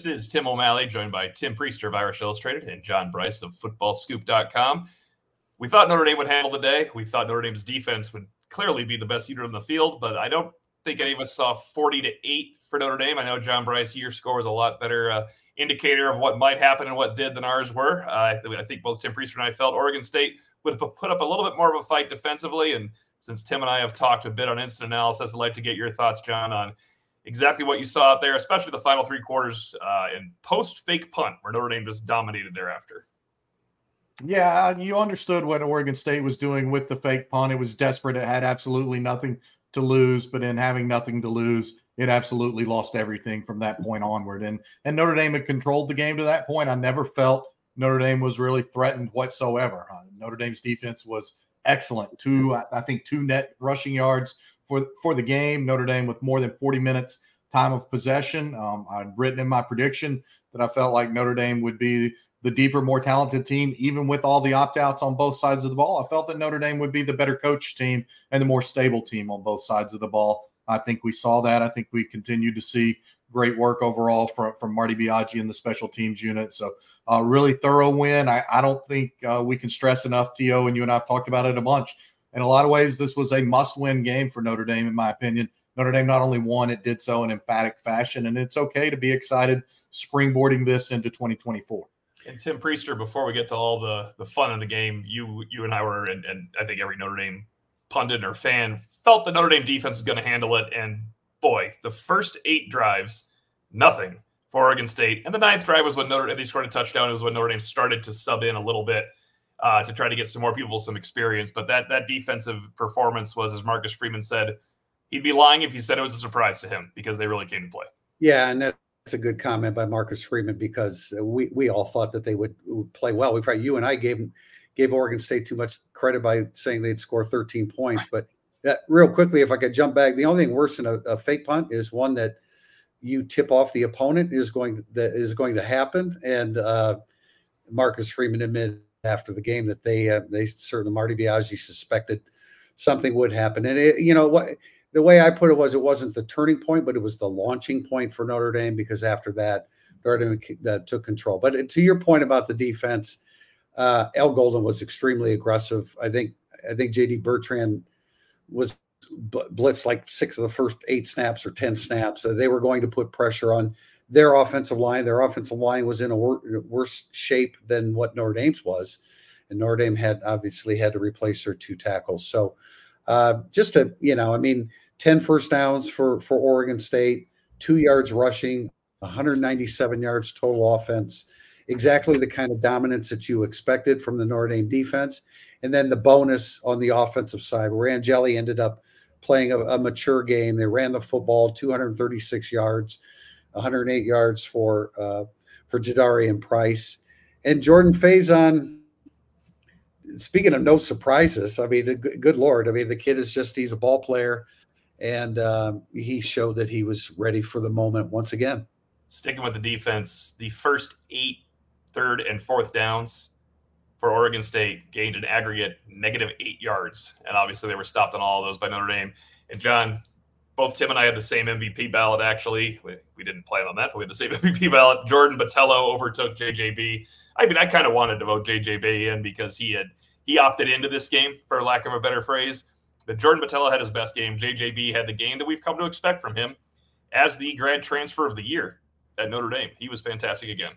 This is Tim O'Malley, joined by Tim Prister of Irish Illustrated and John Brice of FootballScoop.com. We thought Notre Dame would handle the day. We thought Notre Dame's defense would clearly be the best unit on the field, but I don't think any of us saw 40 to 8 for Notre Dame. I know John Brice, your score was a lot better uh, indicator of what might happen and what did than ours were. Uh, I think both Tim Prister and I felt Oregon State would put up a little bit more of a fight defensively. And since Tim and I have talked a bit on instant analysis, I'd like to get your thoughts, John, on exactly what you saw out there, especially the final three quarters uh, and post fake punt, where Notre Dame just dominated thereafter. Yeah, you understood what Oregon State was doing with the fake punt. It was desperate. It had absolutely nothing to lose, but in having nothing to lose, it absolutely lost everything from that point onward. And and Notre Dame had controlled the game to that point. I never felt Notre Dame was really threatened whatsoever. Uh, Notre Dame's defense was excellent. Two, I think, two net rushing yards for for the game. Notre Dame with more than 40 minutes time of possession. Um, I'd written in my prediction that I felt like Notre Dame would be the deeper, more talented team, even with all the opt outs on both sides of the ball. I felt that Notre Dame would be the better coach team and the more stable team on both sides of the ball. I think we saw that. I think we continued to see great work overall from, from Marty Biagi and the special teams unit. So, uh, really thorough win. I, I don't think uh, we can stress enough, T.O., and you and I have talked about it a bunch. In a lot of ways, this was a must win game for Notre Dame, in my opinion. Notre Dame not only won, it did so in emphatic fashion. And it's okay to be excited springboarding this into 2024. And Tim Prister, before we get to all the the fun of the game, you you and I were, and, and I think every Notre Dame pundit or fan felt the Notre Dame defense was going to handle it. And boy, the first eight drives, nothing for Oregon State. And the ninth drive was when Notre Dame scored a touchdown. It was when Notre Dame started to sub in a little bit uh, to try to get some more people some experience. But that that defensive performance was, as Marcus Freeman said, he'd be lying if he said it was a surprise to him because they really came to play. Yeah, and that that's a good comment by Marcus Freeman because we we all thought that they would, would play well. We probably you and I gave gave Oregon State too much credit by saying they'd score 13 points. But that, real quickly, if I could jump back, the only thing worse than a, a fake punt is one that you tip off the opponent is going that is going to happen. And uh, Marcus Freeman admitted after the game that they uh, they certainly Marty Biagi suspected something would happen. And it, you know what the way I put it was it wasn't the turning point, but it was the launching point for Notre Dame because after that, Notre Dame uh, took control. But to your point about the defense, uh, Al Golden was extremely aggressive. I think I think JD Bertrand was blitzed like six of the first eight snaps or ten snaps. So they were going to put pressure on their offensive line. Their offensive line was in a wor- worse shape than what Notre Dame's was, and Notre Dame had obviously had to replace their two tackles. So uh, just to, you know, I mean, 10 first downs for, for Oregon State, two yards rushing, 197 yards total offense, exactly the kind of dominance that you expected from the Notre Dame defense. And then the bonus on the offensive side, where Angeli ended up playing a, a mature game. They ran the football 236 yards, 108 yards for uh, for Jadarian Price. And Jordan Faison speaking of no surprises, I mean, good lord, I mean, the kid is just he's a ball player, and um, he showed that he was ready for the moment once again. Sticking with the defense, the first eight third and fourth downs for Oregon State gained an aggregate negative eight yards, and obviously they were stopped on all of those by Notre Dame. And John, both Tim and I had the same MVP ballot. Actually, we, we didn't plan on that, but we had the same MVP ballot. Jordan Botelho overtook JJB. I mean, I kind of wanted to vote JJB in because he had he opted into this game, for lack of a better phrase. But Jordan Botelho had his best game. JJB had the game that we've come to expect from him as the grad transfer of the year at Notre Dame. He was fantastic again.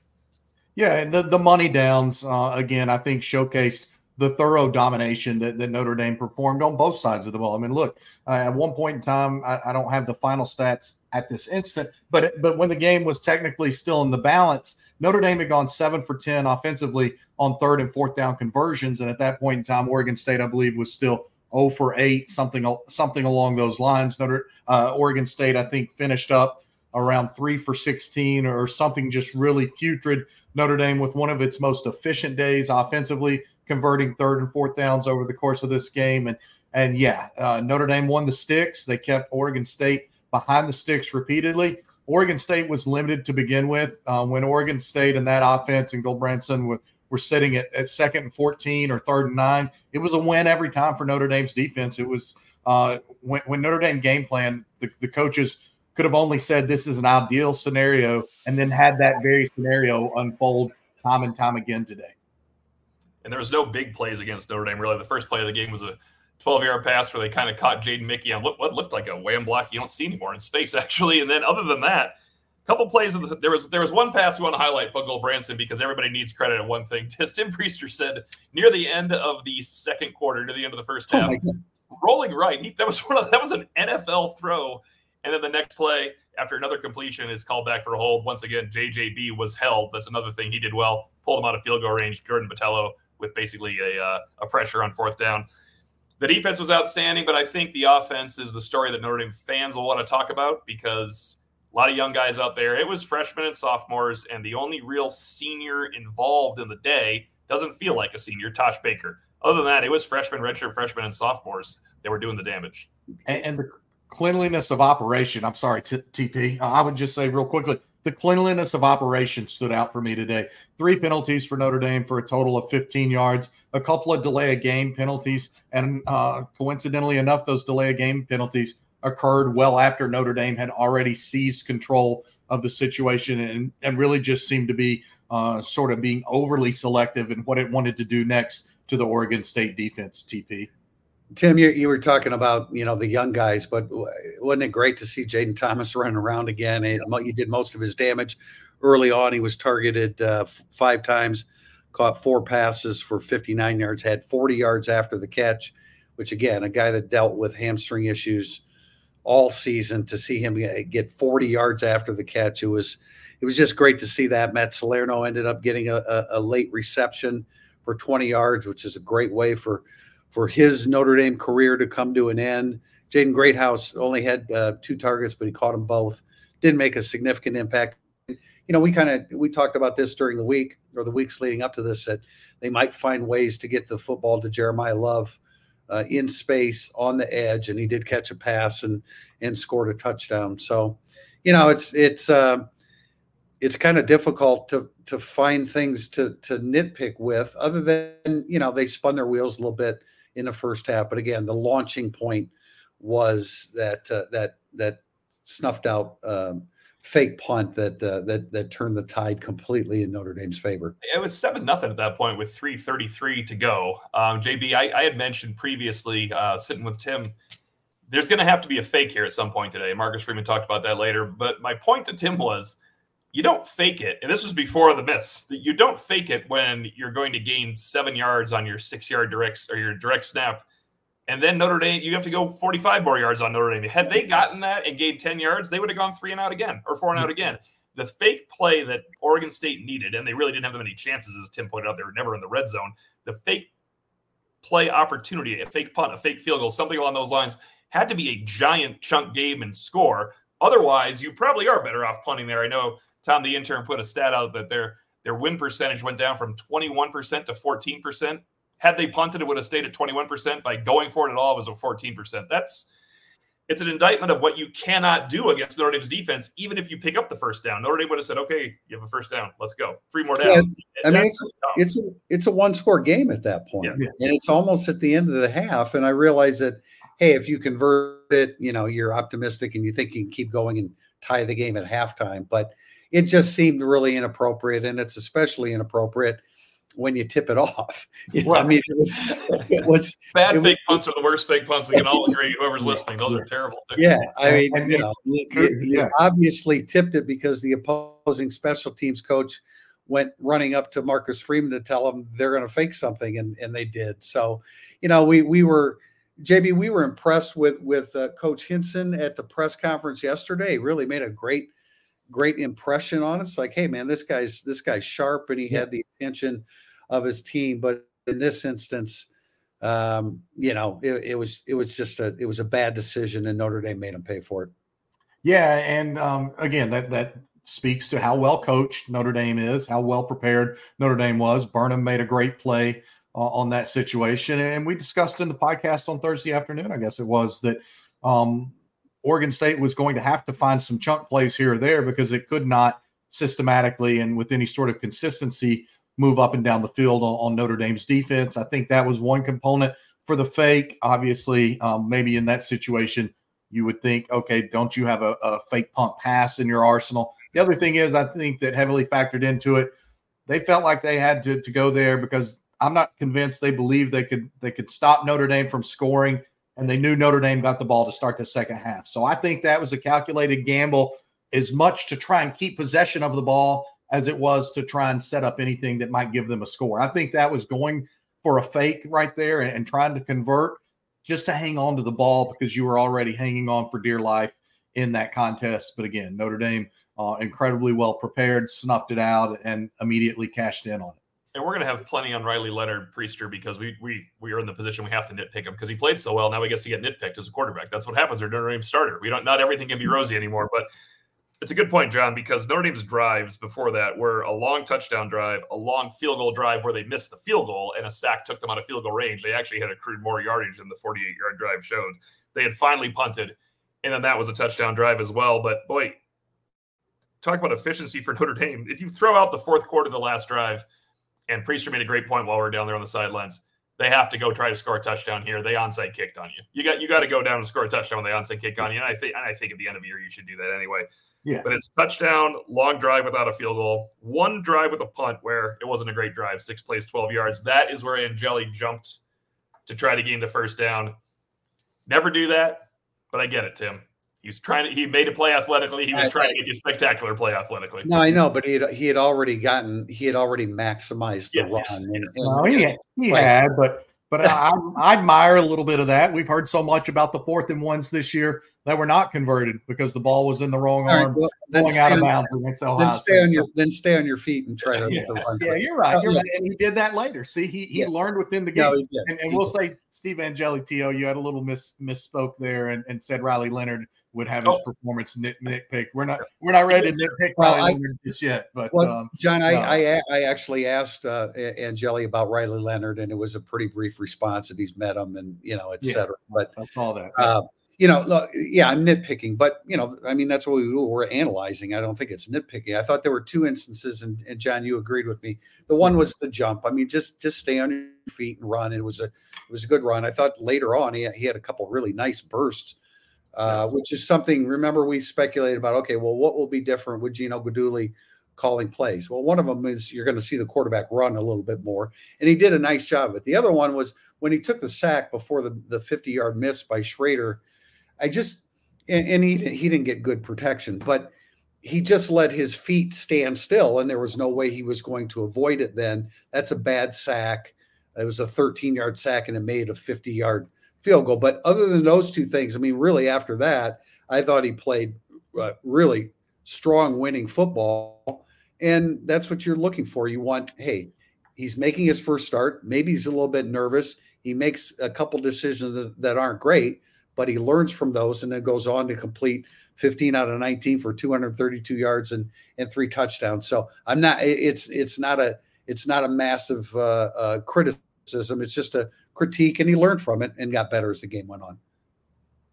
Yeah, and the, the money downs, uh, again, I think showcased the thorough domination that, that Notre Dame performed on both sides of the ball. I mean, look, uh, at one point in time, I, I, don't have the final stats at this instant, but but when the game was technically still in the balance, Notre Dame had gone seven for 10 offensively on third and fourth down conversions. And at that point in time, Oregon State, I believe, was still 0 for 8, something, something along those lines. Notre, uh, Oregon State, I think, finished up around 3 for 16 or something just really putrid. Notre Dame with one of its most efficient days offensively, converting third and fourth downs over the course of this game. And and yeah, uh, Notre Dame won the sticks. They kept Oregon State behind the sticks repeatedly. Oregon State was limited to begin with. Uh, when Oregon State and that offense and Gulbranson were, were sitting at, at, second and 14 or third and nine, it was a win every time for Notre Dame's defense. It was uh, when, when, Notre Dame game plan, the, the coaches could have only said this is an ideal scenario and then had that very scenario unfold time and time again today. And there was no big plays against Notre Dame, really. The first play of the game was a 12 yard pass where they kind of caught Jaden Mickey on what looked like a wham block you don't see anymore in space, actually. And then other than that, a couple plays the, there was there was one pass we want to highlight Gulbranson because everybody needs credit at one thing. As Tim Prister said near the end of the second quarter, near the end of the first oh half, oh rolling right. He, that was one of, that was an NFL throw. And then the next play, after another completion, is called back for a hold. Once again, JJB was held. That's another thing he did well. Pulled him out of field goal range. Jordan Botelho with basically a uh, a pressure on fourth down. The defense was outstanding, but I think the offense is the story that Notre Dame fans will want to talk about because a lot of young guys out there. It was freshmen and sophomores, and the only real senior involved in the day doesn't feel like a senior, Tosh Baker. Other than that, it was freshmen, redshirt freshmen, and sophomores that were doing the damage. And, and the cleanliness of operation. I'm sorry, TP. I would just say real quickly the cleanliness of operation stood out for me today. Three penalties for Notre Dame for a total of 15 yards, a couple of delay of game penalties, and uh, coincidentally enough, those delay of game penalties occurred well after Notre Dame had already seized control of the situation and, and really just seemed to be uh, sort of being overly selective in what it wanted to do next to the Oregon State defense, TP. Tim, you, you were talking about you know the young guys, but wasn't it great to see Jaden Thomas running around again? He did most of his damage early on. He was targeted uh, five times, caught four passes for 59 yards, had 40 yards after the catch, which again, a guy that dealt with hamstring issues all season to see him get 40 yards after the catch. It was it was just great to see that. Matt Salerno ended up getting a, a, a late reception for 20 yards, which is a great way for for his Notre Dame career to come to an end. Jaden Greathouse only had uh, two targets, but he caught them both. Didn't make a significant impact. You know, we kind of we talked about this during the week or the weeks leading up to this that they might find ways to get the football to Jeremiyah Love uh, in space on the edge, and he did catch a pass and and scored a touchdown. So, you know, it's it's uh, it's kind of difficult to to find things to to nitpick with, other than you know they spun their wheels a little bit in the first half. But again, the launching point was that uh, that that snuffed out um, fake punt that uh, that that turned the tide completely in Notre Dame's favor. It was seven nothing at that point with three thirty three to go. Um, JB, I, I, had mentioned previously uh, sitting with Tim. There's going to have to be a fake here at some point today. Marcus Freeman talked about that later. But my point to Tim was you don't fake it. And this was before the miss. You don't fake it when you're going to gain seven yards on your six yard direct or your direct snap and then Notre Dame, you have to go 45 more yards on Notre Dame. Had they gotten that and gained 10 yards, they would have gone three and out again or four and out again. The fake play that Oregon State needed, and they really didn't have that many chances, as Tim pointed out, they were never in the red zone. The fake play opportunity, a fake punt, a fake field goal, something along those lines, had to be a giant chunk game and score. Otherwise, you probably are better off punting there. I know Tom, the intern, put a stat out that their their win percentage went down from 21% to 14% had they punted, it would have stayed at 21%. By going for it at all, it was a 14%. That's it's an indictment of what you cannot do against Notre Dame's defense, even if you pick up the first down. Notre Dame would have said, "Okay, you have a first down. Let's go. Three more downs." Yeah, I mean, it's, it's a, it's a one score game at that point, yeah. and it's almost at the end of the half. And I realize that, hey, if you convert it, you know, you're optimistic and you think you can keep going and tie the game at halftime. But it just seemed really inappropriate, and it's especially inappropriate when you tip it off. You know, I mean, it was, it was bad it fake was, punts are the worst fake punts. We can all agree. Whoever's listening, those are terrible. Yeah, I mean, you know, you, you, you obviously tipped it because the opposing special teams coach went running up to Marcus Freeman to tell him they're going to fake something, and and they did. So, you know, we we were. JB, we were impressed with with uh, Coach Hinson at the press conference yesterday. He really made a great, great impression on us. Like, hey, man, this guy's this guy's sharp, and he yeah. had the attention of his team. But in this instance, um, you know, it, it, was it was just a it was a bad decision, and Notre Dame made him pay for it. Yeah, and um, again, that that speaks to how well coached Notre Dame is, how well prepared Notre Dame was. Burnham made a great play uh, on that situation, and we discussed in the podcast on Thursday afternoon, I guess it was that. Um, Oregon State was going to have to find some chunk plays here or there because it could not systematically and with any sort of consistency move up and down the field on, on Notre Dame's defense. I think that was one component for the fake. Obviously, um, maybe in that situation, you would think, okay, don't you have a, a fake punt pass in your arsenal? The other thing is, I think that heavily factored into it. They felt like they had to, to go there because I'm not convinced they believe they could they could stop Notre Dame from scoring, and they knew Notre Dame got the ball to start the second half. So I think that was a calculated gamble, as much to try and keep possession of the ball as it was to try and set up anything that might give them a score. I think that was going for a fake right there and, and trying to convert just to hang on to the ball because you were already hanging on for dear life in that contest. But again, Notre Dame uh, incredibly well prepared, snuffed it out, and immediately cashed in on it. And we're going to have plenty on Riley Leonard Prister because we we we are in the position we have to nitpick him because he played so well. Now he gets to get nitpicked as a quarterback. That's what happens. They're Notre Dame starter. We don't. Not everything can be mm-hmm. rosy anymore. But it's a good point, John, because Notre Dame's drives before that were a long touchdown drive, a long field goal drive where they missed the field goal, and a sack took them out of field goal range. They actually had accrued more yardage than the 48 yard drive showed. They had finally punted, and then that was a touchdown drive as well. But boy, talk about efficiency for Notre Dame. If you throw out the fourth quarter of the last drive, and Prister made a great point while we are down there on the sidelines. They have to go try to score a touchdown here. They onside kicked on you. You got you got to go down and score a touchdown when they onside kick on you. And I think and I think at the end of the year you should do that anyway. Yeah. But it's touchdown, long drive without a field goal, one drive with a punt where it wasn't a great drive, six plays, 12 yards. That is where Angeli jumped to try to gain the first down. Never do that, but I get it, Tim. He's trying to. He made a play athletically. He was trying to get a spectacular play athletically. No, I know, but he had, he had already gotten. He had already maximized the Yes, run. yes, and- yes. and- No, he, had- he Right. had, but but I, I admire a little bit of that. We've heard so much about the fourth and ones this year that were not converted because the ball was in the wrong All right, arm, well, then going out of stay on- bounds against Ohio Then stay State. on your then stay on your feet and try to, Yeah, to run. Yeah, you're right. Oh, You're yeah. right. And he did that later. See, he he Yeah. learned within the game. No, and, and we'll did. say Steve Angeli, T.O., you had a little miss misspoke there and, and said Riley Leonard would have his Oh. performance nit, nitpick. We're not we're not ready to nitpick Well, Riley I- Leonard just yet, but Well, um, John, I, no. I I actually asked uh, Angeli about Riley Leonard, and it was a pretty brief response that he's met him, and you know, et Yeah. cetera. But I saw that. uh, you know, look, yeah, I'm nitpicking, but you know, I mean, that's what we do. We're analyzing. I don't think it's nitpicking. I thought there were two instances, and, and John, you agreed with me. The one was the jump. I mean, just just stay on your feet and run. It was a it was a good run. I thought later on he he had a couple really nice bursts. Uh, Yes. which is something. Remember, we speculated about. Okay, well, what will be different with Gino Guidugli calling plays? Well, one of them is you're going to see the quarterback run a little bit more, and he did a nice job of it. The other one was when he took the sack before the the 50 yard miss by Shrader. I just and, and he he didn't get good protection, but he just let his feet stand still, and there was no way he was going to avoid it. Then that's a bad sack. It was a 13 yard sack, and it made a 50 yard field goal. But other than those two things, I mean, really after that, I thought he played uh, really strong, winning football, and that's what you're looking for. You want, hey, he's making his first start. Maybe he's a little bit nervous. He makes a couple decisions that, aren't great, but he learns from those and then goes on to complete 15 out of 19 for 232 yards and and three touchdowns. So I'm not. It's it's not a it's not a massive uh, uh, criticism. It's just a critique, and he learned from it and got better as the game went on.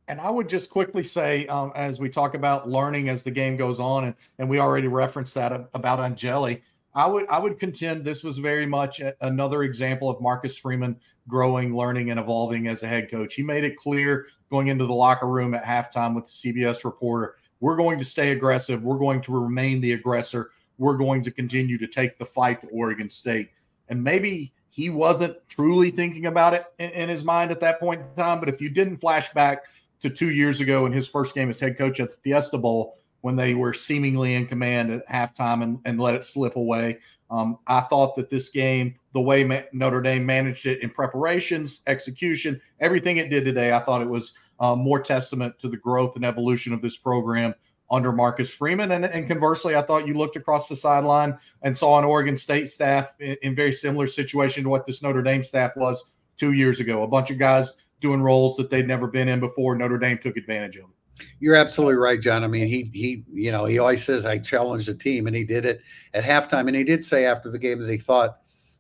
And I would just quickly say, um, as we talk about learning as the game goes on, and, and we already referenced that about Angeli, I would I would contend this was very much another example of Marcus Freeman growing, learning, and evolving as a head coach. He made it clear going into the locker room at halftime with the CBS reporter, we're going to stay aggressive. We're going to remain the aggressor. We're going to continue to take the fight to Oregon State. And maybe he wasn't truly thinking about it in, in his mind at that point in time. But if you didn't flash back to two years ago in his first game as head coach at the Fiesta Bowl when they were seemingly in command at halftime and, and let it slip away. Um, I thought that this game, the way Ma- Notre Dame managed it in preparations, execution, everything it did today, I thought it was uh, more testament to the growth and evolution of this program under Marcus Freeman. And, and conversely, I thought you looked across the sideline and saw an Oregon State staff in, in very similar situation to what this Notre Dame staff was two years ago. A bunch of guys doing roles that they'd never been in before. Notre Dame took advantage of. You're absolutely right, John. I mean, he he, you know, he always says I challenge the team, and he did it at halftime. And he did say after the game that he thought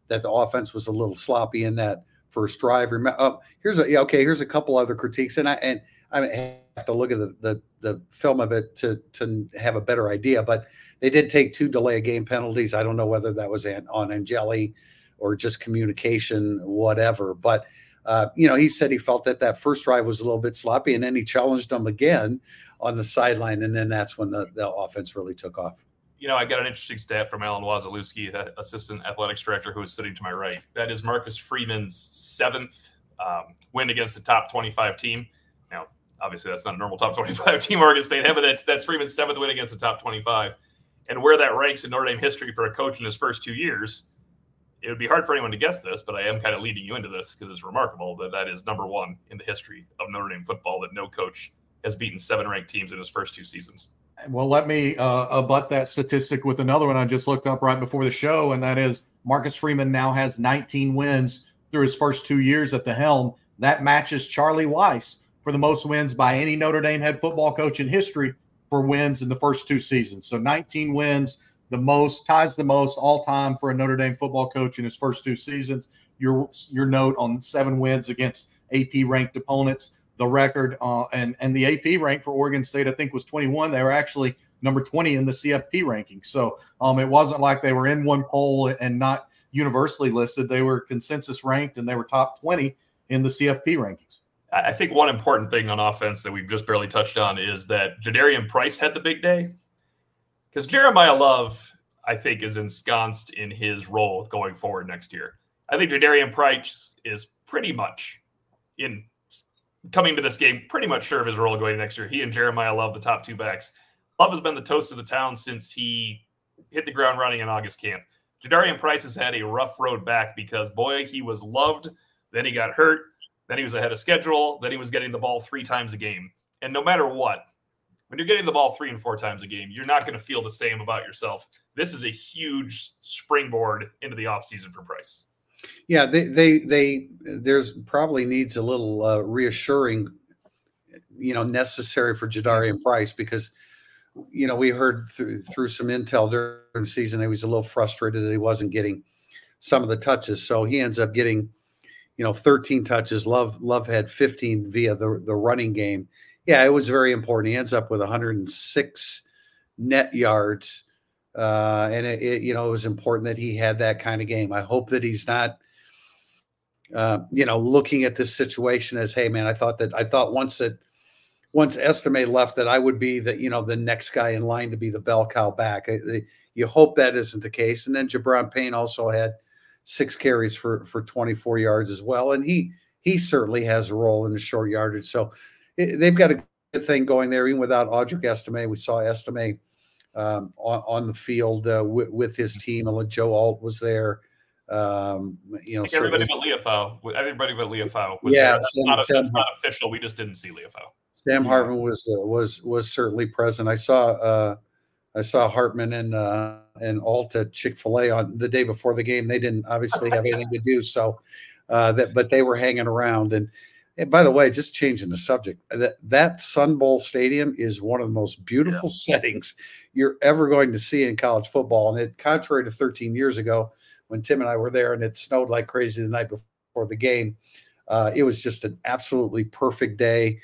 that the offense was a little sloppy in that first drive. Remember, oh, here's a okay. Here's a couple other critiques, and I and I have to look at the the, the film of it to to have a better idea. But they did take two delay of game penalties. I don't know whether that was on Angeli or just communication, whatever. But uh, you know, he said he felt that that first drive was a little bit sloppy, and then he challenged them again on the sideline, and then that's when the, the offense really took off. You know, I got an interesting stat from Alan Wasielewski, assistant athletics director, who is sitting to my right. That is Marcus Freeman's seventh um, win against a top 25 team. Obviously, that's not a normal top 25 team Oregon State had, but that's, that's Freeman's seventh win against the top 25. And where that ranks in Notre Dame history for a coach in his first two years, it would be hard for anyone to guess this, but I am kind of leading you into this because it's remarkable that that is number one in the history of Notre Dame football that no coach has beaten seven ranked teams in his first two seasons. Well, let me uh, abut that statistic with another one I just looked up right before the show, and that is Marcus Freeman now has 19 wins through his first two years at the helm. That matches Charlie Weis for the most wins by any Notre Dame head football coach in history for wins in the first two seasons. So 19 wins, the most, ties the most all time for a Notre Dame football coach in his first two seasons. Your your note on seven wins against AP ranked opponents the record, uh, and and the AP rank for Oregon State, I think, was 21. They were actually number 20 in the CFP ranking. So um, it wasn't like they were in one poll and not universally listed. They were consensus ranked and they were top 20 in the CFP rankings. I think one important thing on offense that we've just barely touched on is that Jadarian Price had the big day because Jeremiyah Love, I think, is ensconced in his role going forward next year. I think Jadarian Price is pretty much in coming to this game pretty much sure of his role going next year. He and Jeremiyah Love, the top two backs. Love has been the toast of the town since he hit the ground running in August camp. Jadarian Price has had a rough road back because boy, he was loved. Then he got hurt. Then he was ahead of schedule. Then he was getting the ball three times a game. And no matter what, when you're getting the ball three and four times a game, you're not going to feel the same about yourself. This is a huge springboard into the offseason for Price. Yeah, they they they there's probably needs a little uh, reassuring, you know, necessary for Jadarian Price because, you know, we heard through through some intel during the season he was a little frustrated that he wasn't getting some of the touches, so he ends up getting, you know, 13 touches. Love Love had 15 via the the running game. Yeah, it was very important. He ends up with 106 net yards uh, and it, it, you know, it was important that he had that kind of game. I hope that he's not, uh, you know, looking at this situation as, hey, man, I thought that I thought once that once Estime left that I would be the, you know, the next guy in line to be the bell cow back. I, the, you hope that isn't the case. And then Gi'Bran Payne also had six carries for for 24 yards as well, and he he certainly has a role in the short yardage. So it, they've got a good thing going there, even without Audric Estime. We saw Estime um, on, on, the field uh, with, with, his team. And Joe Alt was there. Um, you know, everybody but Liufau. Everybody but Liufau. Was yeah, there. Sam, not, Sam, not official. We just didn't see Liufau. Sam yeah. Hartman was uh, was was certainly present. I saw uh, I saw Hartman and uh, and Alt at Chick Fil A on the day before the game. They didn't obviously have anything to do, so uh, that but they were hanging around. And, and by the way, just changing the subject, that that Sun Bowl Stadium is one of the most beautiful yeah. settings you're ever going to see in college football. And it, contrary to 13 years ago, when Tim and I were there and it snowed like crazy the night before the game, uh, it was just an absolutely perfect day.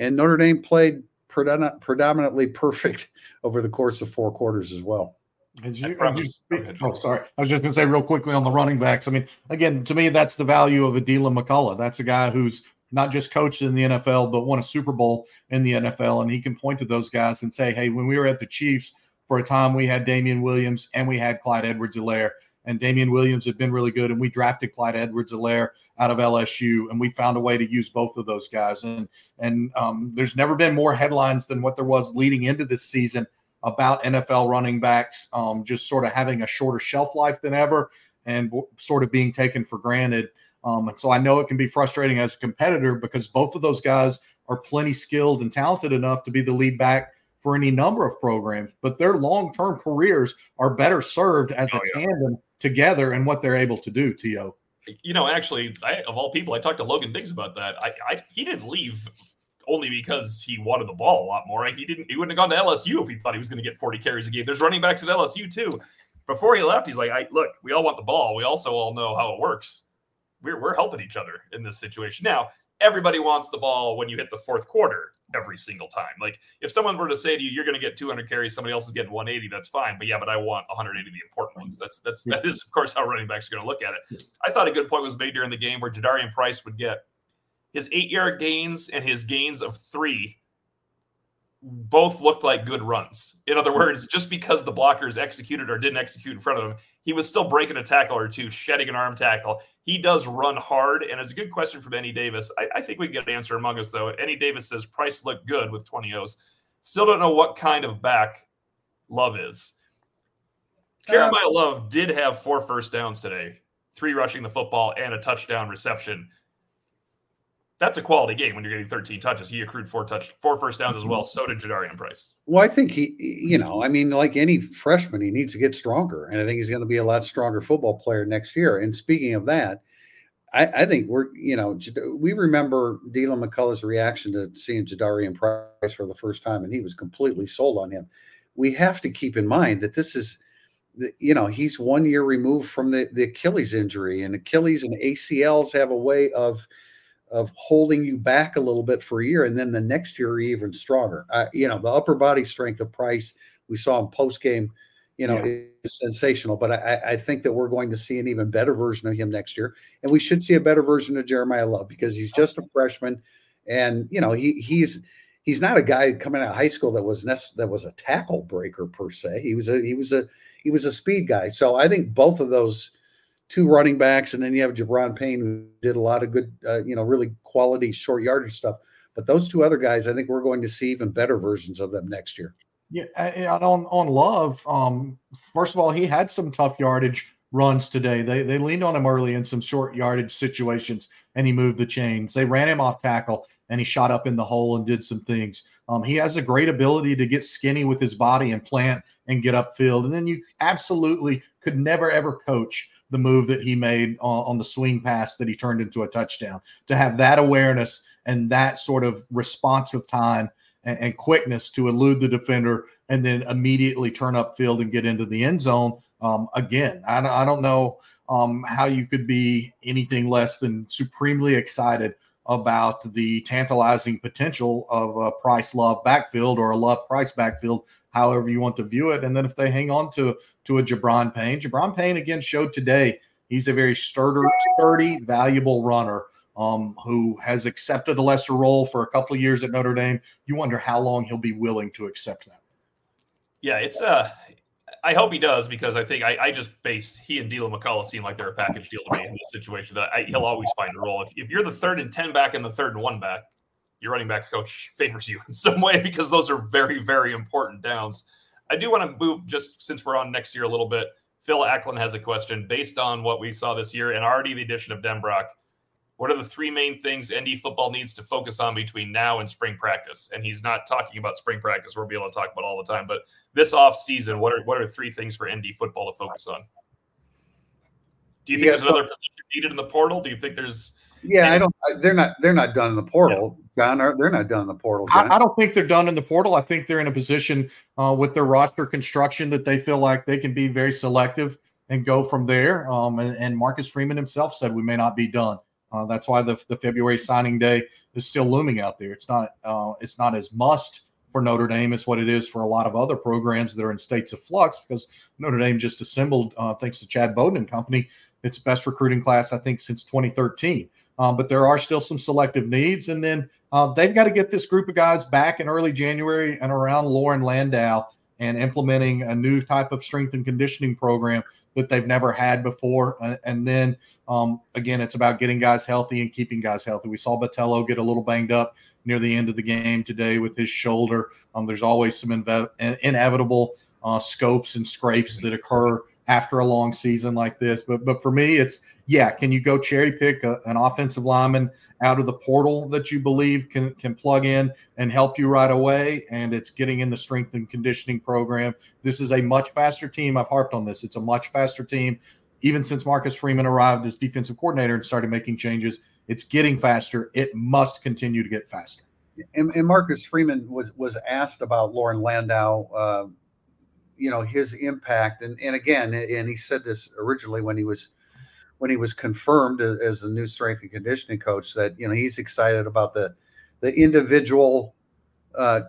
And Notre Dame played predominantly perfect over the course of four quarters as well. You, oh, sorry. I was just going to say real quickly on the running backs. I mean, again, to me, that's the value of a Deland McCullough. That's a guy who's not just coached in the NFL, but won a Super Bowl in the NFL. And he can point to those guys and say, hey, when we were at the Chiefs for a time, we had Damien Williams and we had Clyde Edwards Helaire. And Damien Williams had been really good. And we drafted Clyde Edwards Helaire out of LSU. And we found a way to use both of those guys. And, and um, there's never been more headlines than what there was leading into this season about NFL running backs um, just sort of having a shorter shelf life than ever and sort of being taken for granted. Um, and so I know it can be frustrating as a competitor because both of those guys are plenty skilled and talented enough to be the lead back for any number of programs, but their long term careers are better served as oh, a yeah. tandem together and what they're able to do, T.O. You know, actually, I, of all people, I talked to Logan Diggs about that. I, I, he didn't leave only because he wanted the ball a lot more. He didn't. He wouldn't have gone to LSU if he thought he was going to get 40 carries a game. There's running backs at LSU too. Before he left, he's like, "I look, we all want the ball. We also all know how it works we're, we're helping each other in this situation. Now, everybody wants the ball when you hit the fourth quarter every single time. Like if someone were to say to you, you're going to get 200 carries, somebody else is getting 180, that's fine. But yeah, but I want 180 the important ones. That's that's that is of course how running backs are going to look at it. I thought a good point was made during the game where Jadarian Price would get his eight yard gains and his gains of three both looked like good runs. In other words, just because the blockers executed or didn't execute in front of him, he was still breaking a tackle or two, shedding an arm tackle. He does run hard, and it's a good question from Andy Davis. I, I think we can get an answer among us, though. Andy Davis says Price looked good with 20 O's. Still don't know what kind of back Love is. Uh, Jeremiyah Love did have four first downs today, three rushing the football and a touchdown reception that's a quality game when you're getting 13 touches. He accrued four touch, four first downs as well. So did Jadarian Price. Well, I think he, you know, I mean, like any freshman, he needs to get stronger, and I think he's going to be a lot stronger football player next year. And speaking of that, I, I think we're, you know, we remember Deland McCullough's reaction to seeing Jadarian Price for the first time, and he was completely sold on him. We have to keep in mind that this is, you know, he's one year removed from the, the Achilles injury, and Achilles and ACLs have a way of of holding you back a little bit for a year, and then the next year even stronger. Uh, you know, the upper body strength of Price we saw in post game, you know, yeah. is sensational. But I, I, think that we're going to see an even better version of him next year, and we should see a better version of Jeremiyah Love because he's just a freshman, and you know he he's he's not a guy coming out of high school that was nec- that was a tackle breaker per se. He was a he was a he was a speed guy. So I think both of those two running backs, and then you have Gi'Bran Payne, who did a lot of good, uh, you know, really quality short yardage stuff. But those two other guys, I think we're going to see even better versions of them next year. Yeah, and on on Love, um, first of all, he had some tough yardage runs today. They they leaned on him early in some short yardage situations, and he moved the chains. They ran him off tackle, and he shot up in the hole and did some things. Um, he has a great ability to get skinny with his body and plant and get upfield. And then you absolutely could never ever coach the move that he made on, on, the swing pass that he turned into a touchdown. To have that awareness and that sort of responsive time and, and quickness to elude the defender and then immediately turn upfield and get into the end zone. Um, again, I, I, don't know um, how you could be anything less than supremely excited about the tantalizing potential of a price love backfield or a love price backfield however you want to view it. And then if they hang on to to a Gi'Bran Payne, Gi'Bran Payne again showed today he's a very sturdy, sturdy, valuable runner. Um, who has accepted a lesser role for a couple of years at Notre Dame. You wonder how long he'll be willing to accept that. Yeah, it's uh I hope he does because I think I, I just base he and Deland McCullough seem like they're a package deal to me in this situation. That I, he'll always find a role. If, if you're the third and ten back and the third and one back, your running back coach favors you in some way because those are very, very important downs. I do want to move just since we're on next year a little bit. Phil Acklin has a question based on what we saw this year and already the addition of Denbrock. What are the three main things ND football needs to focus on between now and spring practice? And he's not talking about spring practice. We'll be able to talk about all the time, but this off season, what are what are three things for ND football to focus on? Do you think yeah, there's so, another position needed in the portal? Do you think there's yeah, I don't. They're not. They're not done in the portal, John. They're not done in the portal? I, I, don't think they're done in the portal. I think they're in a position uh, with their roster construction that they feel like they can be very selective and go from there. Um, and, and, Marcus Freeman himself said we may not be done. Uh, that's why the, the February signing day is still looming out there. It's not. Uh, it's not as must for Notre Dame as what it is for a lot of other programs that are in states of flux because Notre Dame just assembled, uh, thanks to Chad Bowden and company, its best recruiting class I think since 2013. Um, but there are still some selective needs. And then uh, they've got to get this group of guys back in early January and around Loren Landow and implementing a new type of strength and conditioning program that they've never had before. And then um, again, it's about getting guys healthy and keeping guys healthy. We saw Botelho get a little banged up near the end of the game today with his shoulder. Um, there's always some inve- inevitable uh, scopes and scrapes that occur after a long season like this. But but for me, it's yeah. Can you go cherry pick a, an offensive lineman out of the portal that you believe can can plug in and help you right away? And it's getting in the strength and conditioning program. This is a much faster team. I've harped on this. It's a much faster team. Even since Marcus Freeman arrived as defensive coordinator and started making changes, it's getting faster. It must continue to get faster. And, and Marcus Freeman was was asked about Loren Landow. Uh, you know his impact and and again and he said this originally when he was when he was confirmed as the new strength and conditioning coach that you know he's excited about the the individual uh,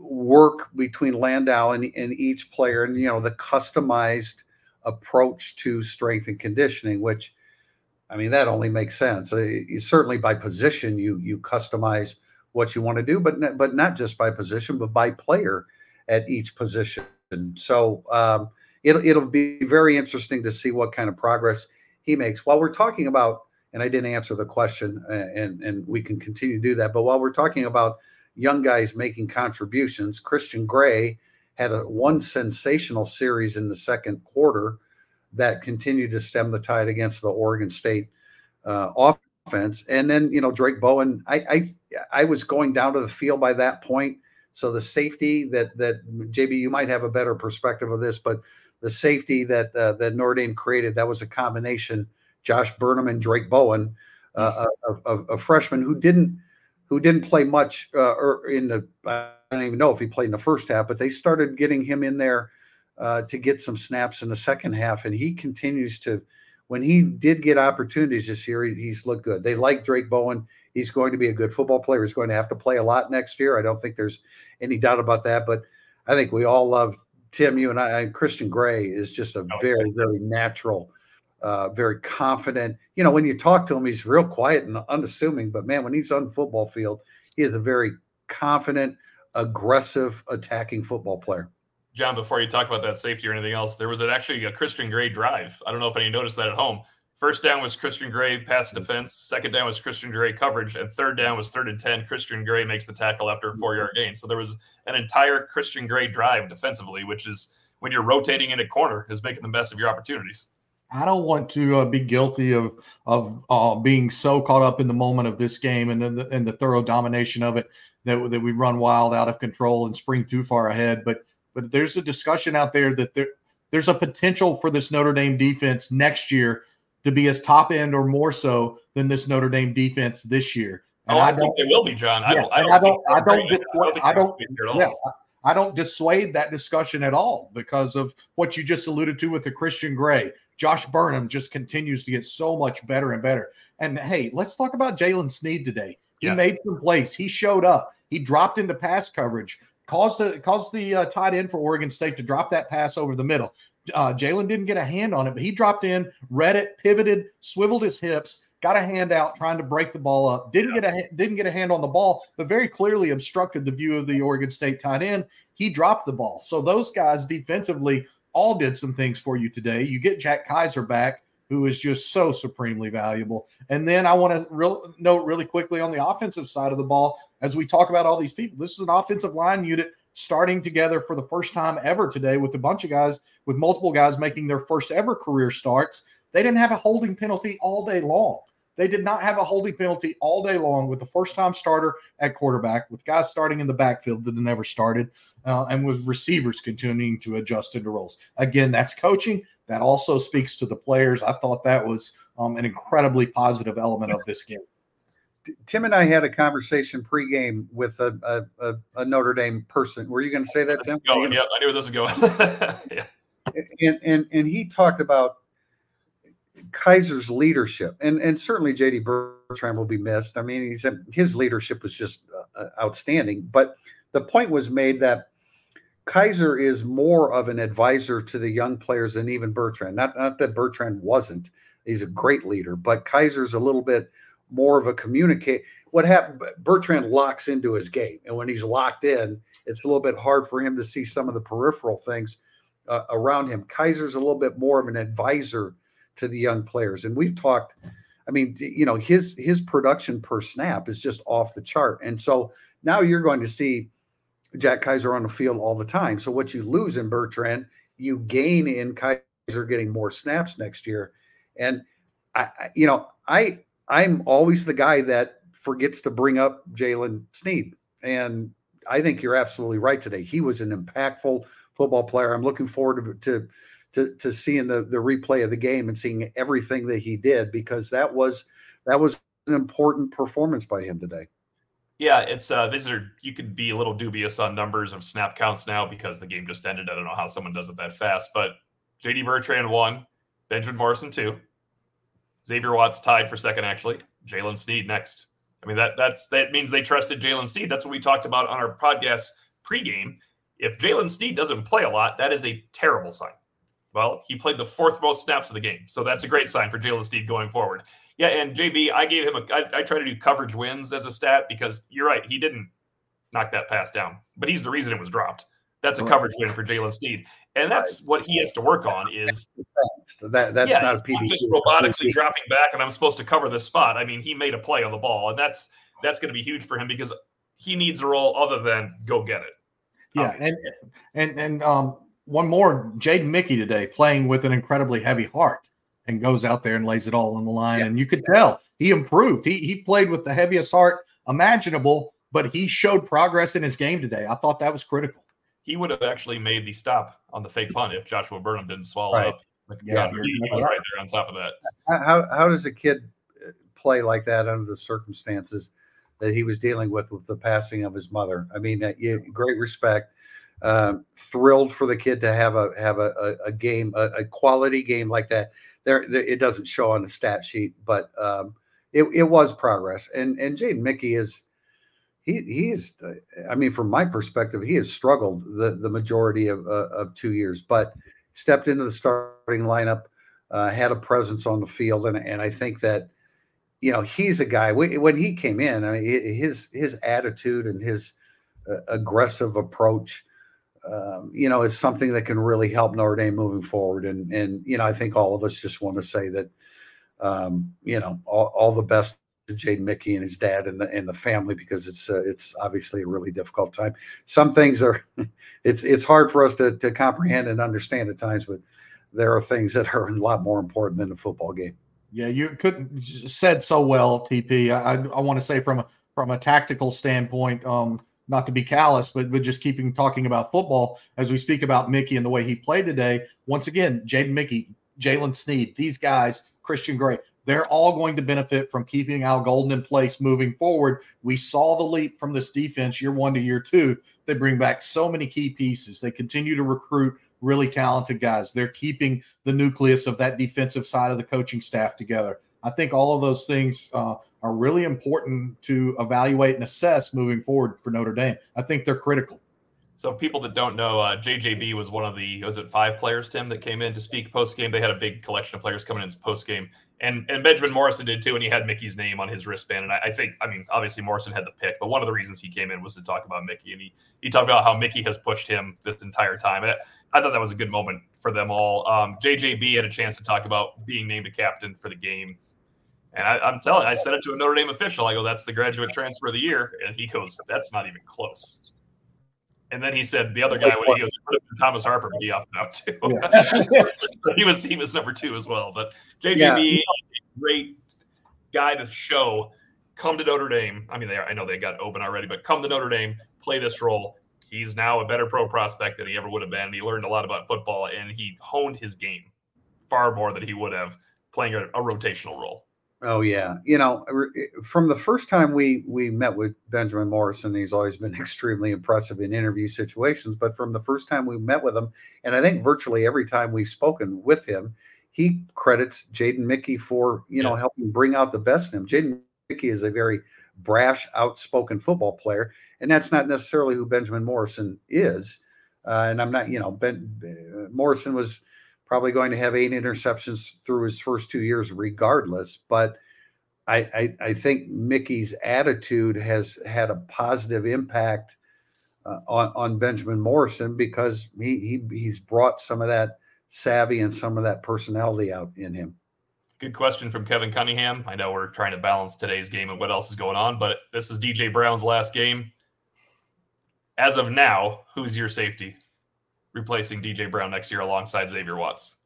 work between Landow and, and each player and you know the customized approach to strength and conditioning which I mean, that only makes sense. Uh, you, certainly by position, you you customize what you want to do, but but not just by position, but by player at each position. And so um, it'll it'll be very interesting to see what kind of progress he makes. While we're talking about, and I didn't answer the question, and and we can continue to do that. But while we're talking about young guys making contributions, Christian Gray had a one sensational series in the second quarter that continued to stem the tide against the Oregon State uh, offense. And then you know Drayk Bowen, I, I I was going down to the field by that point. So the safety that that JB, you might have a better perspective of this, but the safety that uh, that Notre Dame created that was a combination. Josh Burnham and Drayk Bowen, uh, a, a, a, freshman who didn't who didn't play much uh, or in the I don't even know if he played in the first half, but they started getting him in there uh, to get some snaps in the second half, and he continues to. When he did get opportunities this year, he, he's looked good. They like Drayk Bowen. He's going to be a good football player. He's going to have to play a lot next year. I don't think there's any doubt about that. But I think we all love Tim. You and I. And Christian Gray is just a oh, very, very natural, uh, very confident. You know, when you talk to him, he's real quiet and unassuming. But man, when he's on the football field, he is a very confident, aggressive, attacking football player. John, before you talk about that safety or anything else, there was an, actually a Christian Gray drive. I don't know if any noticed that at home. First down was Christian Gray pass defense. Second down was Christian Gray coverage, and third down was third and ten. Christian Gray makes the tackle after a four yard gain. So there was an entire Christian Gray drive defensively, which is when you're rotating in a corner, is making the best of your opportunities. I don't want to uh, be guilty of of uh, being so caught up in the moment of this game and then the, and the thorough domination of it that that we run wild, out of control, and spring too far ahead. But but there's a discussion out there that there there's a potential for this Notre Dame defense next year to be as top end or more so than this Notre Dame defense this year. And oh, I, I think they will be, John. I yeah, don't. I don't. I don't. I don't, dissuade, I don't, yeah, I don't dissuade that discussion at all because of what you just alluded to with the Christian Gray. Josh Burnham just continues to get so much better and better. And hey, let's talk about Jalen Sneed today. He yes. made some plays. He showed up. He dropped into pass coverage caused the caused the uh, tight end for Oregon State to drop that pass over the middle. Uh, Jaylen didn't get a hand on it, but he dropped in, read it, pivoted, swiveled his hips, got a hand out, trying to break the ball up. Didn't yeah. get a didn't get a hand on the ball, but very clearly obstructed the view of the Oregon State tight end. He dropped the ball. So those guys defensively all did some things for you today. You get Jack Kiser back, who is just so supremely valuable. And then I want to real, note really quickly on the offensive side of the ball, as we talk about all these people, this is an offensive line unit starting together for the first time ever today with a bunch of guys, with multiple guys making their first ever career starts. They didn't have a holding penalty all day long. They did not have a holding penalty all day long with the first time starter at quarterback, with guys starting in the backfield that never started, uh, and with receivers continuing to adjust into roles. Again, that's coaching. That also speaks to the players. I thought that was um, an incredibly positive element of this game. Tim and I had a conversation pregame with a, a, a Notre Dame person. Were you going to say that, Tim? Going. Yep, I knew where this was going. yeah. And, and and he talked about Kiser's leadership, and and certainly JD Bertrand will be missed. I mean, he said his leadership was just uh, outstanding. But the point was made that Kiser is more of an advisor to the young players than even Bertrand. Not not that Bertrand wasn't. He's a great leader, but Kiser's a little bit more of a communicate. What happened? Bertrand locks into his game, and when he's locked in, it's a little bit hard for him to see some of the peripheral things uh, around him. Kiser's a little bit more of an advisor to the young players, and we've talked. I mean, you know, his his production per snap is just off the chart, and so now you're going to see Jack Kiser on the field all the time. So what you lose in Bertrand, you gain in Kiser getting more snaps next year, and I, you know, I I'm always the guy that forgets to bring up Jaylen Sneed. And I think you're absolutely right today. He was an impactful football player. I'm looking forward to, to to to, seeing the the replay of the game and seeing everything that he did because that was that was an important performance by him today. Yeah, it's uh these are you could be a little dubious on numbers of snap counts now because the game just ended. I don't know how someone does it that fast, but JD Bertrand one, Benjamin Morrison two, Xavier Watts tied for second, actually. Jalen Sneed next. I mean, that that's that means they trusted Jalen Sneed. That's what we talked about on our podcast pregame. If Jalen Sneed doesn't play a lot, that is a terrible sign. Well, he played the fourth most snaps of the game. So that's a great sign for Jalen Sneed going forward. Yeah, and JB, I gave him a. I, I try to do coverage wins as a stat because you're right. He didn't knock that pass down, but he's the reason it was dropped. That's a coverage win for Jalen Sneed, and that's what he has to work on. Is that that's yeah, not a it's not just robotically dropping back, and I'm supposed to cover this spot. I mean, he made a play on the ball, and that's that's going to be huge for him because he needs a role other than go get it. Yeah, and and and um, one more, Jaden Mickey today playing with an incredibly heavy heart and goes out there and lays it all on the line, Yeah. and you could tell he improved. He he played with the heaviest heart imaginable, but he showed progress in his game today. I thought that was critical. He would have actually made the stop on the fake punt if Joshua Burnham didn't swallow Right. up. Like, Yeah, God, he, was right. there on top of that. How- how does a kid uh, play like that under the circumstances that he was dealing with with the passing of his mother? I mean, great respect. Um, thrilled for the kid to have a have a, a, a game, a, a quality game like that. There, there, it doesn't show on the stat sheet, but um, it, it was progress. And and Jaden Mickey is he he's I mean, from my perspective, he has struggled the the majority of uh, of two years, but stepped into the starting lineup uh, had a presence on the field, and and I think that you know he's a guy when when he came in, I mean his his attitude and his uh, aggressive approach, um, you know, is something that can really help Notre Dame moving forward. And and you know, I think all of us just want to say that um, you know all, all the best to Jaden Mickey and his dad and the and the family because it's uh, it's obviously a really difficult time. Some things are it's it's hard for us to to comprehend and understand at times, but there are things that are a lot more important than the football game. Yeah, you couldn't said so well, TP. I, I, want to say from a from a tactical standpoint, um, not to be callous, but but just keeping talking about football as we speak about Mickey and the way he played today. Once again, Jaden Mickey, Jalen Sneed, these guys, Christian Gray, they're all going to benefit from keeping Al Golden in place moving forward. We saw the leap from this defense year one to year two. They bring back so many key pieces. They continue to recruit really talented guys. They're keeping the nucleus of that defensive side of the coaching staff together. I think all of those things uh, are really important to evaluate and assess moving forward for Notre Dame. I think they're critical. So, people that don't know, uh, JJB was one of the was it five players, Tim, that came in to speak post game. They had a big collection of players coming in post game, and and Benjamin Morrison did too, and he had Mickey's name on his wristband. And I, I think, I mean, obviously Morrison had the pick, but one of the reasons he came in was to talk about Mickey, and he he talked about how Mickey has pushed him this entire time. And I, thought that was a good moment for them all. Um, JJB had a chance to talk about being named a captain for the game. And I, I'm telling, I said it to a Notre Dame official. I go, "That's the graduate transfer of the year," and he goes, "That's not even close." And then he said the other guy when he goes, "It would have Thomas Harper be up now too. he was he was number two as well. But JJB, great guy to show. Come to Notre Dame. I mean, they are, I know they got open already, but come to Notre Dame, play this role. He's now a better pro prospect than he ever would have been. He learned a lot about football, and he honed his game far more than he would have playing a, a rotational role. Oh yeah, you know, from the first time we we met with Benjamin Morrison, he's always been extremely impressive in interview situations. But from the first time we met with him, and I think virtually every time we've spoken with him, he credits Jaden Mickey for you know helping bring out the best in him. Jaden Mickey is a very brash, outspoken football player, and that's not necessarily who Benjamin Morrison is. Uh, and I'm not, you know, Ben uh, Morrison was probably going to have eight interceptions through his first two years, regardless. But I, I, I think Mickey's attitude has had a positive impact uh, on on Benjamin Morrison because he, he he's brought some of that savvy and some of that personality out in him. Good question from Kevin Cunningham. I know we're trying to balance today's game and what else is going on, but this is DJ Brown's last game. As of now, who's your safety replacing DJ Brown next year alongside Xavier Watts?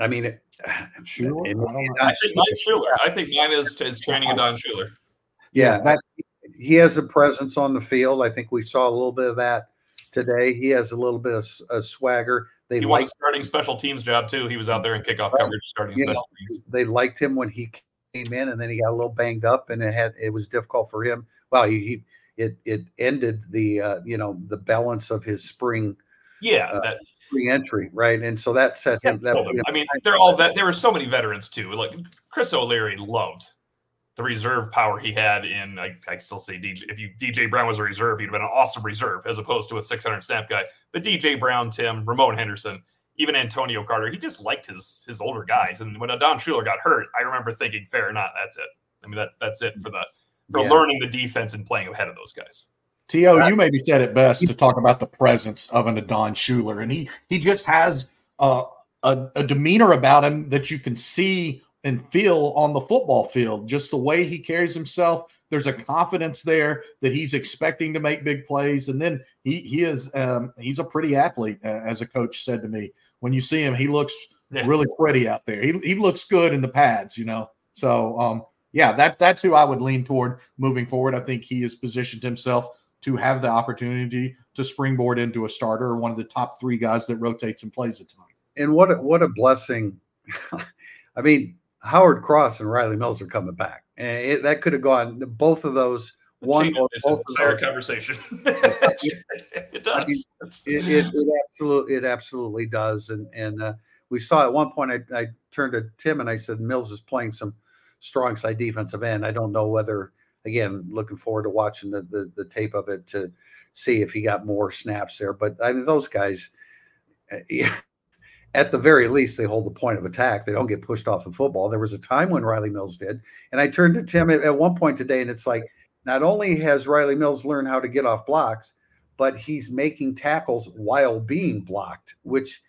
I mean, it, Sure. it- I don't know. I think mine's Shuler. I think mine is, is training Adon Shuler. yeah, that he has a presence on the field. I think we saw a little bit of that today. He has a little bit of a swagger. They He won a starting special teams job too. He was out there in kickoff Right. coverage starting You special know, teams. they liked him when he came in, and then he got a little banged up, and it had it was difficult for him. Well, he, he it it ended the uh, you know the balance of his spring Yeah, Uh, that, spring entry, right? And so that set him. That, I mean, they're all vet. There were so many veterans too. Like Chris O'Leary loved the reserve power he had in, I, I still say DJ. If you DJ Brown was a reserve, he'd have been an awesome reserve as opposed to a 600 snap guy. But DJ Brown, Tim, Ramon Henderson, even Antonio Carter, he just liked his his older guys. And when Adon Shuler got hurt, I remember thinking, fair or not, that's it. I mean, that that's it for the for yeah. learning the defense and playing ahead of those guys. T.O., you maybe said it best to talk about the presence of an Adon Shuler, And he he just has uh, a, a demeanor about him that you can see and feel on the football field. Just the way he carries himself. There's a confidence there that he's expecting to make big plays. And then he he is um, he's a pretty athlete, as a coach said to me. When you see him, he looks yeah. really pretty out there. He, he looks good in the pads, you know. So um, yeah, that that's who I would lean toward moving forward. I think he has positioned himself to have the opportunity to springboard into a starter or one of the top three guys that rotates and plays a ton. And what a, what a blessing! I mean, Howard Cross and Riley Mills are coming back, and it, that could have gone both of those. One or both entire those. conversation. it does. I mean, it, it, it, absolutely, it absolutely does. And and uh, we saw at one point. I, I turned to Tim and I said, Mills is playing some strong side defensive end. I don't know whether again, looking forward to watching the, the, the tape of it to see if he got more snaps there. But I mean, those guys, uh, yeah, at the very least, they hold the point of attack. They don't get pushed off the football. There was a time when Riley Mills did, and I turned to Tim at, at one point today, and it's like not only has Riley Mills learned how to get off blocks, but he's making tackles while being blocked, which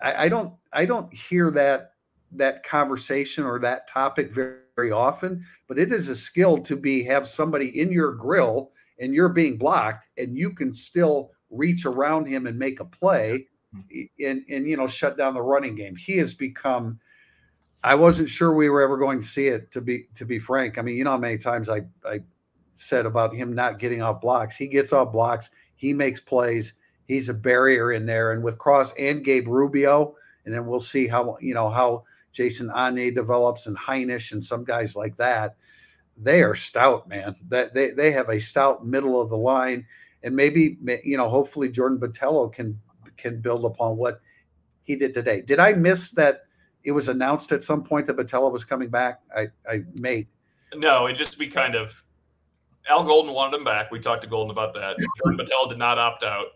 I, I don't I don't hear that that conversation or that topic very, very often, but it is a skill to be have somebody in your grill and you're being blocked and you can still reach around him and make a play and and you know shut down the running game. He has become I wasn't sure we were ever going to see it to be to be frank. I mean, you know how many times I I said about him not getting off blocks. He gets off blocks, he makes plays, he's a barrier in there. And with Cross and Gabe Rubio, and then we'll see how you know how Jason Onye develops and Hinish and some guys like that, they are stout, man. That they they have a stout middle of the line, and maybe you know, hopefully Jordan Botelho can can build upon what he did today. Did I miss that? It was announced at some point that Botelho was coming back. I I may. No, it just be kind of. Al Golden wanted him back. We talked to Golden about that. Jordan Botelho did not opt out.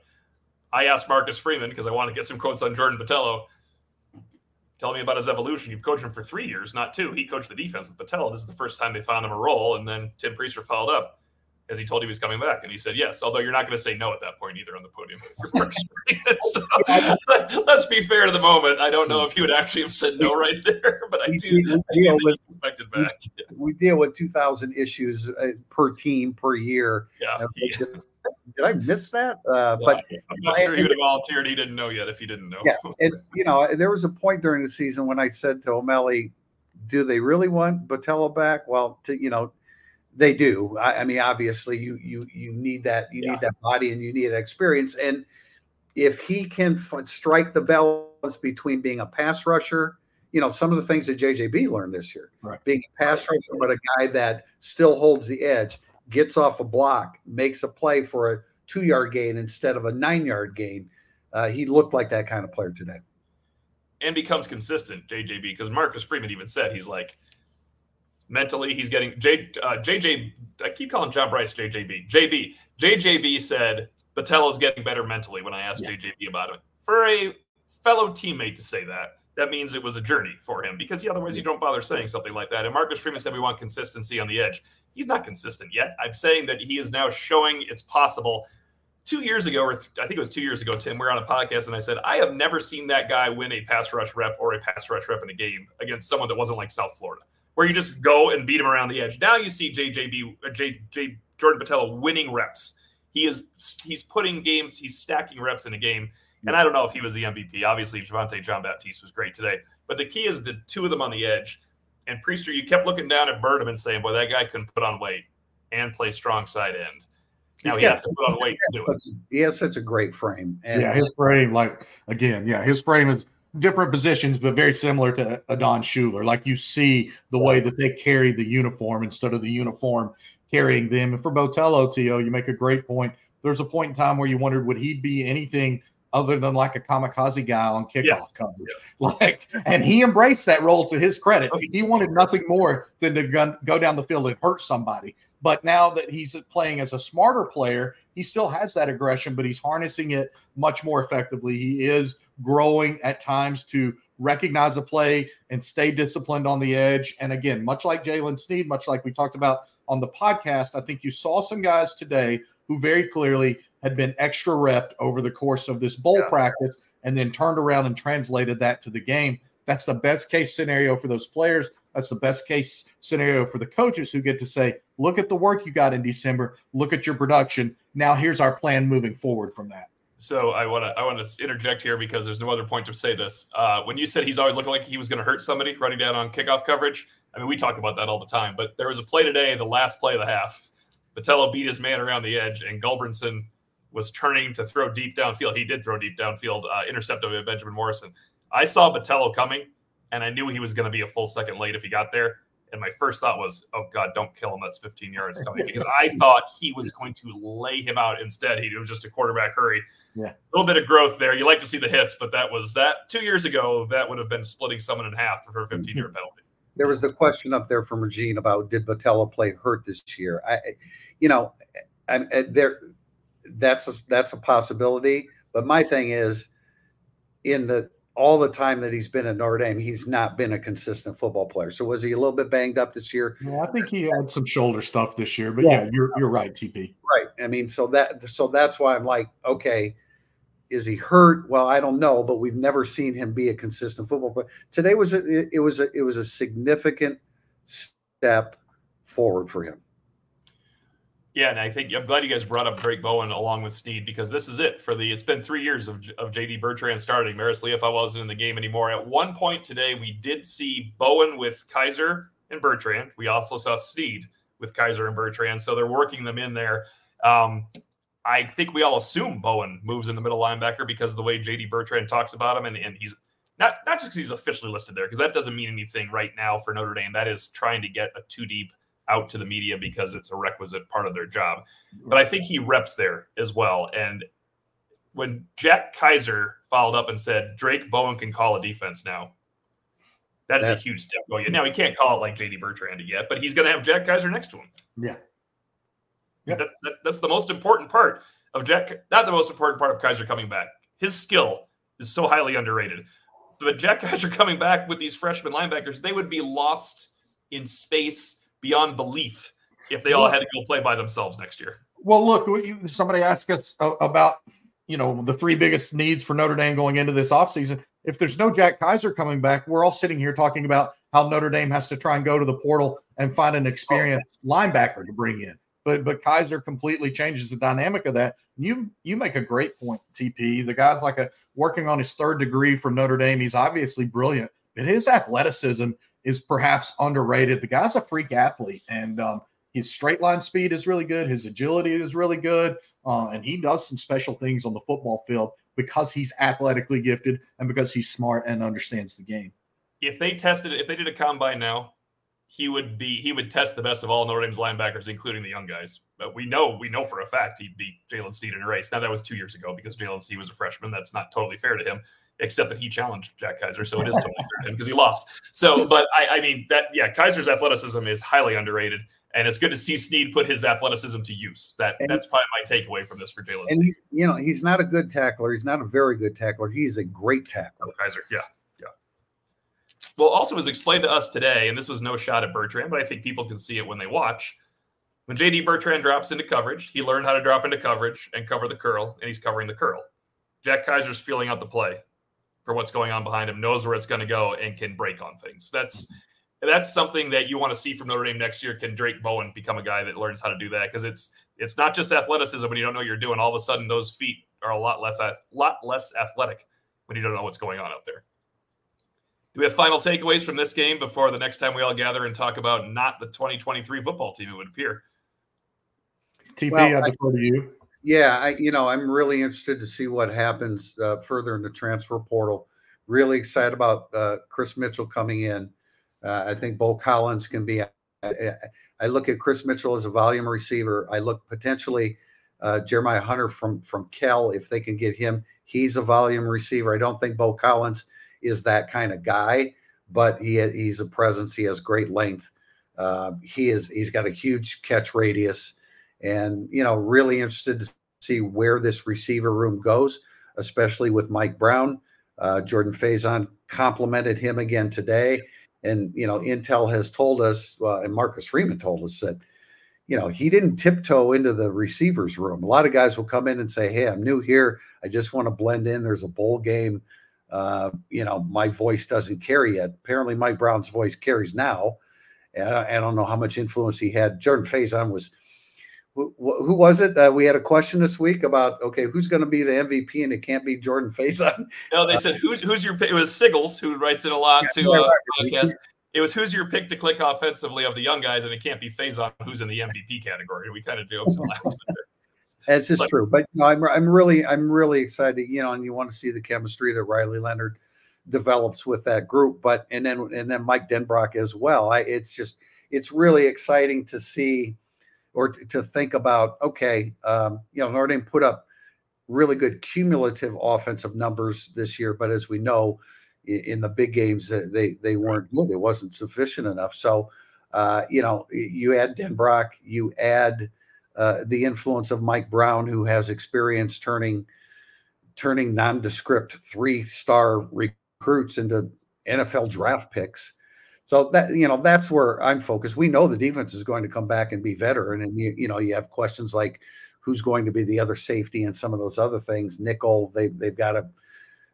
I asked Marcus Freeman because I want to get some quotes on Jordan Botelho tell me about his evolution. You've coached him for three years, not two. He coached the defense with Patel. This is the first time they found him a role. And then Tim Prister followed up as he told you he was coming back. And he said yes, although you're not going to say no at that point either on the podium. so, let's be fair to the moment. I don't know if he would actually have said no right there, but I do. We deal with, expected back. We, we, deal with 2,000 issues uh, per team per year. Yeah did I miss that? Uh, but I'm not sure he would have volunteered. He didn't know yet if he didn't know. Yeah, and you know, there was a point during the season when I said to O'Malley, "Do they really want Botelho back?" Well, to, you know, they do. I, I, mean, obviously, you you you need that you yeah. need that body and you need that experience. And if he can f- strike the balance between being a pass rusher, you know, some of the things that JJB learned this year, right. being a pass rusher, but a guy that still holds the edge gets off a block, makes a play for a two yard gain instead of a nine yard gain. Uh, he looked like that kind of player today. And becomes consistent, JJB, because Marcus Freeman even said he's like mentally he's getting J uh, JJ. I keep calling John Brice JJB. JB JJB said Botelho's getting better mentally when I asked yeah. JJB about it. For a fellow teammate to say that, that means it was a journey for him because otherwise you don't bother saying something like that. And Marcus Freeman said we want consistency on the edge. He's not consistent yet. I'm saying that he is now showing it's possible. Two years ago, or th- I think it was two years ago, Tim, we are on a podcast and I said, I have never seen that guy win a pass rush rep or a pass rush rep in a game against someone that wasn't like South Florida, where you just go and beat him around the edge. Now you see JJB, uh, J, J, Jordan Botelho winning reps. He is he's putting games, he's stacking reps in a game and I don't know if he was the MVP. Obviously, Javontae Jean-Baptiste was great today. But the key is the two of them on the edge. And Prister, you kept looking down at Burnham and saying, boy, that guy couldn't put on weight and play strong side end. Now He's he has to put on weight to do it. He has such a great frame. And yeah, his frame, like, again, yeah, his frame is different positions, but very similar to Adon Shuler. Like you see the way that they carry the uniform instead of the uniform carrying them. And for Botelho, T.O., you make a great point. There's a point in time where you wondered, would he be anything – other than like a kamikaze guy on kickoff yeah. coverage. Yeah. Like, and he embraced that role to his credit. Oh, he wanted nothing more than to gun, go down the field and hurt somebody. But now that he's playing as a smarter player, he still has that aggression, but he's harnessing it much more effectively. He is growing at times to recognize a play and stay disciplined on the edge. And again, much like Jalen Sneed, much like we talked about on the podcast, I think you saw some guys today who very clearly had been extra repped over the course of this bowl yeah. practice and then turned around and translated that to the game. That's the best case scenario for those players. That's the best case scenario for the coaches who get to say, look at the work you got in December, look at your production. Now here's our plan moving forward from that. So I want to I want to interject here because there's no other point to say this. Uh, when you said he's always looking like he was going to hurt somebody running down on kickoff coverage, I mean we talk about that all the time. But there was a play today, the last play of the half. Botelho beat his man around the edge, and Gulbranson was turning to throw deep downfield. He did throw deep downfield, uh, intercepted by Benjamin Morrison. I saw Botelho coming, and I knew he was going to be a full second late if he got there. And my first thought was, oh God, don't kill him. That's 15 yards coming. Because I thought he was going to lay him out instead. He was just a quarterback hurry. Yeah. A little bit of growth there. You like to see the hits, but that was that two years ago, that would have been splitting someone in half for a 15 year penalty. There was a question up there from Regine about did Botelho play hurt this year? I, you know, I, I, there, that's a, that's a possibility. But my thing is, in the all the time that he's been at Notre Dame, he's not been a consistent football player. So was he a little bit banged up this year? I think he had some shoulder stuff this year. But yeah, yeah you're you're right, TP. Right. I mean, so that so that's why I'm like, okay, is he hurt? Well, I don't know, but we've never seen him be a consistent football player. Today was a, it, it was a it was a significant step forward for him. Yeah, and I think I'm glad you guys brought up Drayk Bowen along with Sneed because this is it for the. It's been three years of, of JD Bertrand starting. Marist Liufau wasn't in the game anymore. At one point today, we did see Bowen with Kiser and Bertrand. We also saw Sneed with Kiser and Bertrand. So they're working them in there. Um, I think we all assume Bowen moves in the middle linebacker because of the way JD Bertrand talks about him, and, and he's not not just because he's officially listed there, because that doesn't mean anything right now for Notre Dame. That is trying to get a two deep out to the media because it's a requisite part of their job. But I think he reps there as well. And when Jack Kiser followed up and said Drayk Bowen can call a defense now, that is a huge step oh, going. Now he can't call it like JD Bertrand yet, but he's going to have Jack Kiser next to him. Yeah, yeah. That, that, that's the most important part of Jack. Not the most important part of Kiser coming back. His skill is so highly underrated. But Jack Kiser coming back with these freshman linebackers, they would be lost in space beyond belief if they all had to go play by themselves next year. Well, look, somebody asked us uh, about you know the three biggest needs for Notre Dame going into this offseason. If there's no Jack Kiser coming back, we're all sitting here talking about how Notre Dame has to try and go to the portal and find an experienced oh. linebacker to bring in. But but Kiser completely changes the dynamic of that. You you make a great point, TP. The guy's like a working on his third degree from Notre Dame. He's obviously brilliant, but his athleticism is perhaps underrated. The guy's a freak athlete, and um, his straight line speed is really good. His agility is really good, uh, and he does some special things on the football field because he's athletically gifted and because he's smart and understands the game. If they tested, if they did a combine now, he would be he would test the best of all Notre Dame's linebackers, including the young guys. But we know we know for a fact he'd beat Jalen Sneed in a race. Now that was two years ago because Jalen Sneed was a freshman. That's not totally fair to him except that he challenged Jack Kiser, so it is totally fair to him because he lost. So, but I, I mean that yeah, Kiser's athleticism is highly underrated, and it's good to see Sneed put his athleticism to use. That and that's probably my takeaway from this for Jalen. And he's you know he's not a good tackler. He's not a very good tackler. He's a great tackler. Oh, Kiser, yeah. yeah. Well, also was explained to us today, and this was no shot at Bertrand, but I think people can see it when they watch. When JD Bertrand drops into coverage, he learned how to drop into coverage and cover the curl, and he's covering the curl. Jack Kiser's feeling out the play for what's going on behind him, knows where it's going to go, and can break on things. That's that's something that you want to see from Notre Dame next year. Can Drayk Bowen become a guy that learns how to do that? Because it's it's not just athleticism when you don't know what you're doing. All of a sudden, those feet are a lot less a lot less athletic when you don't know what's going on out there. Do we have final takeaways from this game before the next time we all gather and talk about not the 2023 football team? It would appear. TP, well, I defer to you. Yeah, I, you know, I'm really interested to see what happens uh, further in the transfer portal. Really excited about uh, Chris Mitchell coming in. Uh, I think Beaux Collins can be. I, I, look at Chris Mitchell as a volume receiver. I look potentially uh, Jeremiah Hunter from from Cal, if they can get him, he's a volume receiver. I don't think Beaux Collins is that kind of guy, but he he's a presence. He has great length. Uh, he is he's got a huge catch radius, and you know really interested to see where this receiver room goes, especially with Mike Brown. Uh, Jordan Faison complimented him again today, and you know Intel has told us, uh, and Marcus Freeman told us that you know, he didn't tiptoe into the receivers room. A lot of guys will come in and say, Hey, I'm new here. I just want to blend in. There's a bowl game. Uh, you know, my voice doesn't carry yet. Apparently, Mike Brown's voice carries now. And I, I don't know how much influence he had. Jordan Faison was, who, who was it? Uh, we had a question this week about, okay, who's going to be the MVP and it can't be Jordan Faison. No, they said, who's, who's your, it was Siggles who writes it a lot yeah, too. Uh, podcast it was who's your pick to click offensively of the young guys, and it can't be Faison who's in the MVP category. We kind of joked and laughed. That's just but, true, but you know, I'm I'm really I'm really excited. You know, and you want to see the chemistry that Riley Leonard develops with that group, but and then and then Mike Denbrock as well. I it's just it's really exciting to see or to, to think about. Okay, um, you know, Notre Dame put up really good cumulative offensive numbers this year, but as we know, in the big games they they weren't good. It wasn't sufficient enough. So, uh, you know, you add Denbrock, you add uh, the influence of Mike Brown, who has experience turning turning nondescript three star recruits into NFL draft picks. So that you know that's where I'm focused. We know the defense is going to come back and be veteran, and you, you know you have questions like who's going to be the other safety and some of those other things. Nickel, they they've got to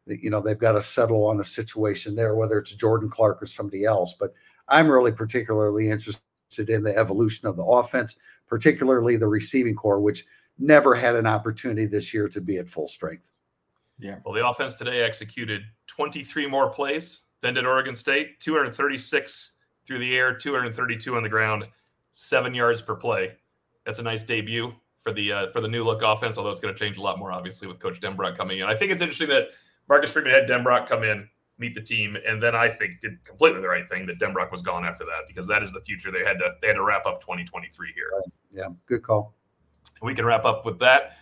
you know they've got to settle on a situation there, whether it's Jordan Clark or somebody else. But I'm really particularly interested in the evolution of the offense, particularly the receiving corps, which never had an opportunity this year to be at full strength. Yeah. Well, the offense today executed 23 more plays than did Oregon State, 236 through the air, 232 on the ground, seven yards per play. That's a nice debut for the uh, for the new look offense. Although it's going to change a lot more, obviously, with Coach Denbrock coming in. I think it's interesting that Marcus Freeman had Denbrock come in, meet the team, and then I think did completely the right thing that Denbrock was gone after that because that is the future. They had to they had to wrap up 2023 here. Right. Yeah, good call. We can wrap up with that.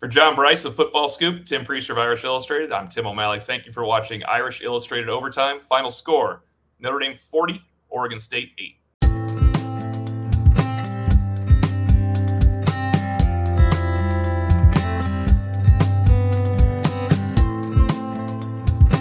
For John Brice of Football Scoop, Tim Prister of Irish Illustrated, I'm Tim O'Malley. Thank you for watching Irish Illustrated Overtime. Final score Notre Dame 40, Oregon State 8.